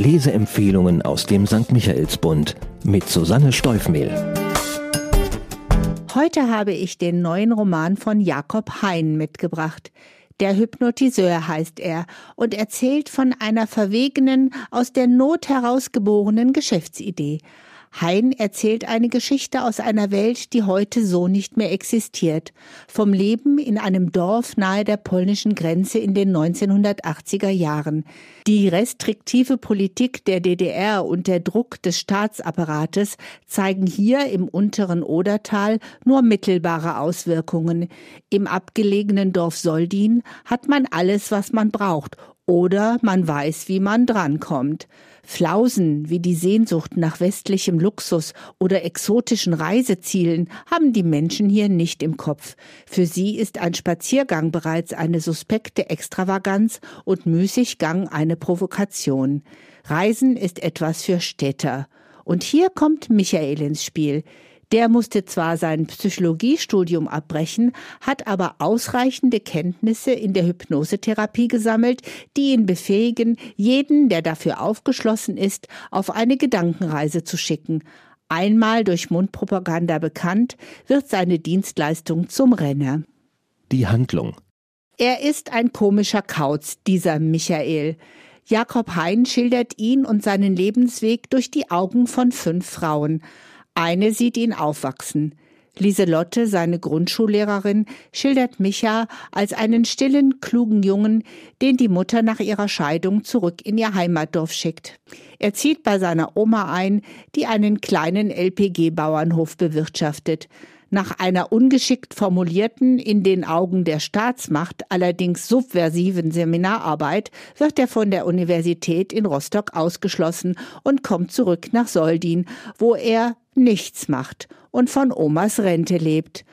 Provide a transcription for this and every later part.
Leseempfehlungen aus dem St. Michaelsbund mit Susanne Steufmehl. Heute habe ich den neuen Roman von Jakob Hein mitgebracht. Der Hypnotiseur heißt er und erzählt von einer verwegenen, aus der Not herausgeborenen Geschäftsidee. Hein erzählt eine Geschichte aus einer Welt, die heute so nicht mehr existiert. Vom Leben in einem Dorf nahe der polnischen Grenze in den 1980er Jahren. Die restriktive Politik der DDR und der Druck des Staatsapparates zeigen hier im unteren Odertal nur mittelbare Auswirkungen. Im abgelegenen Dorf Soldin hat man alles, was man braucht, oder man weiß, wie man drankommt. Flausen wie die Sehnsucht nach westlichem Luxus oder exotischen Reisezielen haben die Menschen hier nicht im Kopf. Für sie ist ein Spaziergang bereits eine suspekte Extravaganz und Müßiggang eine Provokation. Reisen ist etwas für Städter. Und hier kommt Michael ins Spiel. Der musste zwar sein Psychologiestudium abbrechen, hat aber ausreichende Kenntnisse in der Hypnosetherapie gesammelt, die ihn befähigen, jeden, der dafür aufgeschlossen ist, auf eine Gedankenreise zu schicken. Einmal durch Mundpropaganda bekannt, wird seine Dienstleistung zum Renner. Die Handlung. Er ist ein komischer Kauz, dieser Michael. Jakob Hein schildert ihn und seinen Lebensweg durch die Augen von fünf Frauen. Eine sieht ihn aufwachsen. Lieselotte, seine Grundschullehrerin, schildert Micha als einen stillen, klugen Jungen, den die Mutter nach ihrer Scheidung zurück in ihr Heimatdorf schickt. Er zieht bei seiner Oma ein, die einen kleinen LPG-Bauernhof bewirtschaftet. Nach einer ungeschickt formulierten, in den Augen der Staatsmacht allerdings subversiven Seminararbeit wird er von der Universität in Rostock ausgeschlossen und kommt zurück nach Soldin, wo er nichts macht und von Omas Rente lebt.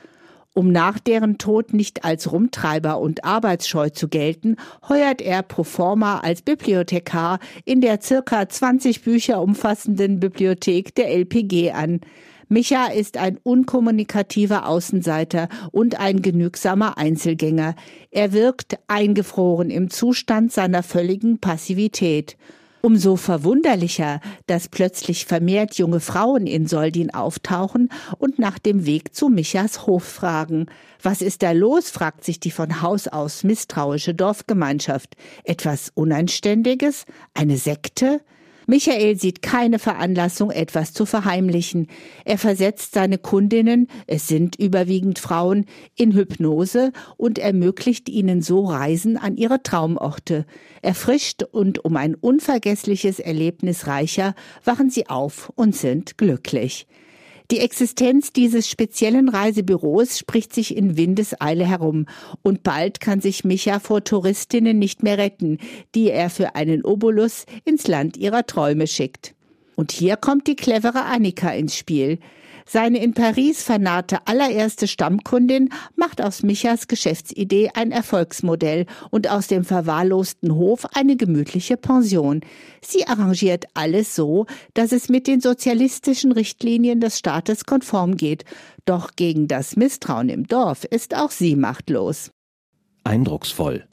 Um nach deren Tod nicht als Rumtreiber und arbeitsscheu zu gelten, heuert er pro forma als Bibliothekar in der circa 20 Bücher umfassenden Bibliothek der LPG an. Micha ist ein unkommunikativer Außenseiter und ein genügsamer Einzelgänger. Er wirkt eingefroren im Zustand seiner völligen Passivität. Umso verwunderlicher, dass plötzlich vermehrt junge Frauen in Soldin auftauchen und nach dem Weg zu Michas Hof fragen. Was ist da los? fragt sich die von Haus aus misstrauische Dorfgemeinschaft. Etwas Unanständiges? Eine Sekte? Michael sieht keine Veranlassung, etwas zu verheimlichen. Er versetzt seine Kundinnen, es sind überwiegend Frauen, in Hypnose und ermöglicht ihnen so Reisen an ihre Traumorte. Erfrischt und um ein unvergessliches Erlebnis reicher, wachen sie auf und sind glücklich. Die Existenz dieses speziellen Reisebüros spricht sich in Windeseile herum und bald kann sich Micha vor Touristinnen nicht mehr retten, die er für einen Obolus ins Land ihrer Träume schickt. Und hier kommt die clevere Annika ins Spiel. Seine in Paris vernarrte allererste Stammkundin macht aus Michas Geschäftsidee ein Erfolgsmodell und aus dem verwahrlosten Hof eine gemütliche Pension. Sie arrangiert alles so, dass es mit den sozialistischen Richtlinien des Staates konform geht. Doch gegen das Misstrauen im Dorf ist auch sie machtlos. Eindrucksvoll.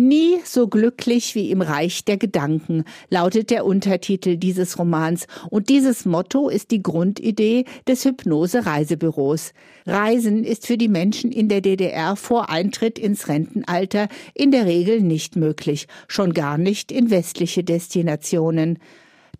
Nie so glücklich wie im Reich der Gedanken lautet der Untertitel dieses Romans und dieses Motto ist die Grundidee des Hypnose-Reisebüros. Reisen ist für die Menschen in der DDR vor Eintritt ins Rentenalter in der Regel nicht möglich, schon gar nicht in westliche Destinationen.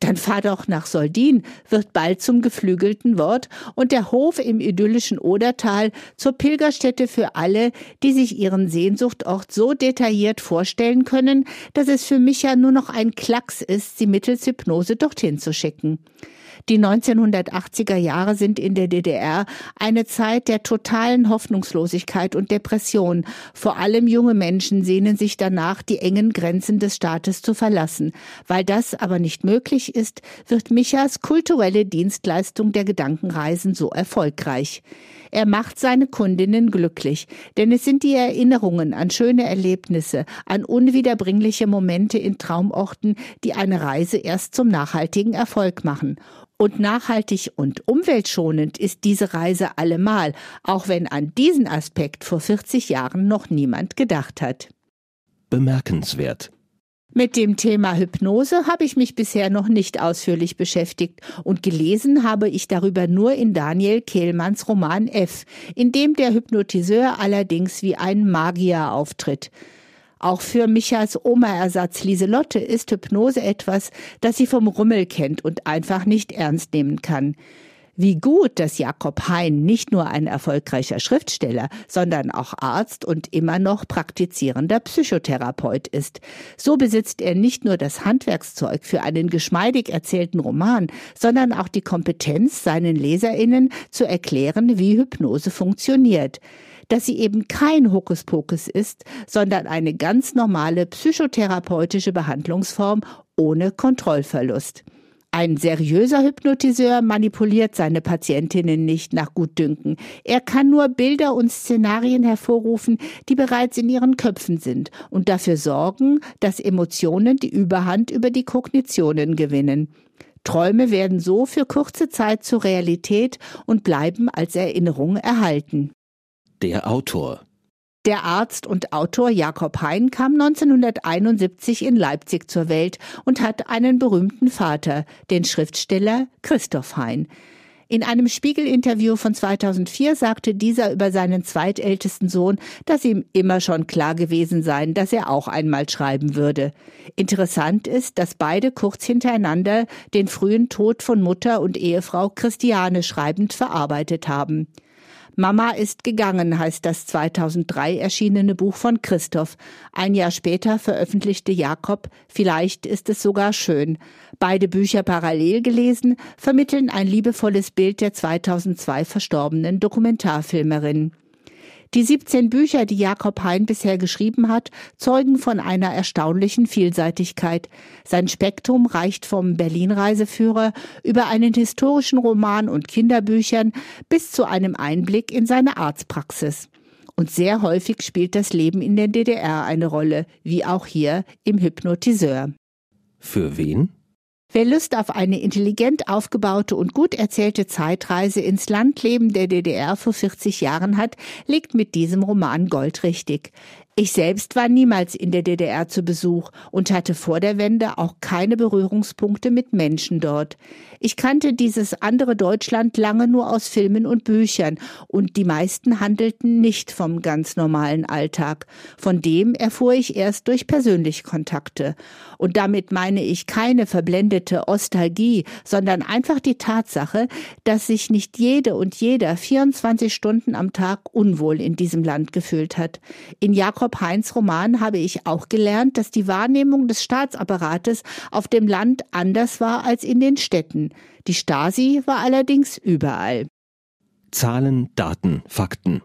Dann fahr doch nach Soldin, wird bald zum geflügelten Wort und der Hof im idyllischen Odertal zur Pilgerstätte für alle, die sich ihren Sehnsuchtort so detailliert vorstellen können, dass es für mich ja nur noch ein Klacks ist, sie mittels Hypnose dorthin zu schicken. Die 1980er Jahre sind in der DDR eine Zeit der totalen Hoffnungslosigkeit und Depression. Vor allem junge Menschen sehnen sich danach, die engen Grenzen des Staates zu verlassen. Weil das aber nicht möglich ist, wird Michas kulturelle Dienstleistung der Gedankenreisen so erfolgreich. Er macht seine Kundinnen glücklich, denn es sind die Erinnerungen an schöne Erlebnisse, an unwiederbringliche Momente in Traumorten, die eine Reise erst zum nachhaltigen Erfolg machen. Und nachhaltig und umweltschonend ist diese Reise allemal, auch wenn an diesen Aspekt vor 40 Jahren noch niemand gedacht hat. Bemerkenswert. Mit dem Thema Hypnose habe ich mich bisher noch nicht ausführlich beschäftigt und gelesen habe ich darüber nur in Daniel Kehlmanns Roman F, in dem der Hypnotiseur allerdings wie ein Magier auftritt. Auch für Michas Oma-Ersatz Lieselotte ist Hypnose etwas, das sie vom Rummel kennt und einfach nicht ernst nehmen kann. Wie gut, dass Jakob Hein nicht nur ein erfolgreicher Schriftsteller, sondern auch Arzt und immer noch praktizierender Psychotherapeut ist. So besitzt er nicht nur das Handwerkszeug für einen geschmeidig erzählten Roman, sondern auch die Kompetenz, seinen Leserinnen zu erklären, wie Hypnose funktioniert dass sie eben kein Hokuspokus ist, sondern eine ganz normale psychotherapeutische Behandlungsform ohne Kontrollverlust. Ein seriöser Hypnotiseur manipuliert seine Patientinnen nicht nach Gutdünken. Er kann nur Bilder und Szenarien hervorrufen, die bereits in ihren Köpfen sind und dafür sorgen, dass Emotionen die Überhand über die Kognitionen gewinnen. Träume werden so für kurze Zeit zur Realität und bleiben als Erinnerung erhalten. Der Autor der Arzt und Autor Jakob Hein kam 1971 in Leipzig zur Welt und hat einen berühmten Vater, den Schriftsteller Christoph Hein. In einem Spiegel-Interview von 2004 sagte dieser über seinen zweitältesten Sohn, dass ihm immer schon klar gewesen sei, dass er auch einmal schreiben würde. Interessant ist, dass beide kurz hintereinander den frühen Tod von Mutter und Ehefrau Christiane schreibend verarbeitet haben. Mama ist gegangen heißt das 2003 erschienene Buch von Christoph. Ein Jahr später veröffentlichte Jakob Vielleicht ist es sogar schön. Beide Bücher parallel gelesen vermitteln ein liebevolles Bild der 2002 verstorbenen Dokumentarfilmerin. Die 17 Bücher, die Jakob Hein bisher geschrieben hat, zeugen von einer erstaunlichen Vielseitigkeit. Sein Spektrum reicht vom Berlin-Reiseführer über einen historischen Roman und Kinderbüchern bis zu einem Einblick in seine Arztpraxis. Und sehr häufig spielt das Leben in der DDR eine Rolle, wie auch hier im Hypnotiseur. Für wen? Wer Lust auf eine intelligent aufgebaute und gut erzählte Zeitreise ins Landleben der DDR vor 40 Jahren hat, liegt mit diesem Roman goldrichtig. Ich selbst war niemals in der DDR zu Besuch und hatte vor der Wende auch keine Berührungspunkte mit Menschen dort. Ich kannte dieses andere Deutschland lange nur aus Filmen und Büchern und die meisten handelten nicht vom ganz normalen Alltag. Von dem erfuhr ich erst durch persönliche Kontakte. Und damit meine ich keine verblendete Ostalgie, sondern einfach die Tatsache, dass sich nicht jede und jeder 24 Stunden am Tag unwohl in diesem Land gefühlt hat. In Jakob Jakob Heinz Roman habe ich auch gelernt, dass die Wahrnehmung des Staatsapparates auf dem Land anders war als in den Städten. Die Stasi war allerdings überall. Zahlen, Daten, Fakten.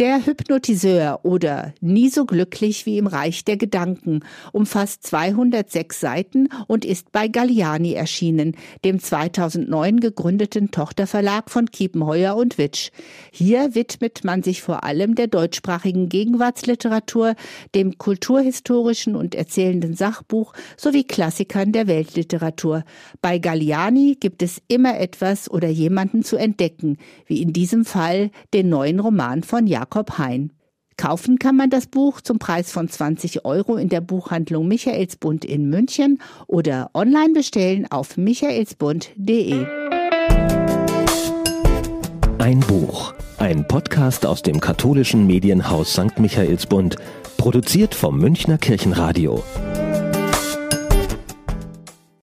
Der Hypnotiseur oder Nie so glücklich wie im Reich der Gedanken umfasst 206 Seiten und ist bei Galliani erschienen, dem 2009 gegründeten Tochterverlag von Kiepenheuer und Witsch. Hier widmet man sich vor allem der deutschsprachigen Gegenwartsliteratur, dem kulturhistorischen und erzählenden Sachbuch sowie Klassikern der Weltliteratur. Bei Galliani gibt es immer etwas oder jemanden zu entdecken, wie in diesem Fall den neuen Roman von Jan Jakob Hein. Kaufen kann man das Buch zum Preis von 20 Euro in der Buchhandlung Michaelsbund in München oder online bestellen auf michaelsbund.de. Ein Buch, ein Podcast aus dem katholischen Medienhaus St. Michaelsbund, produziert vom Münchner Kirchenradio.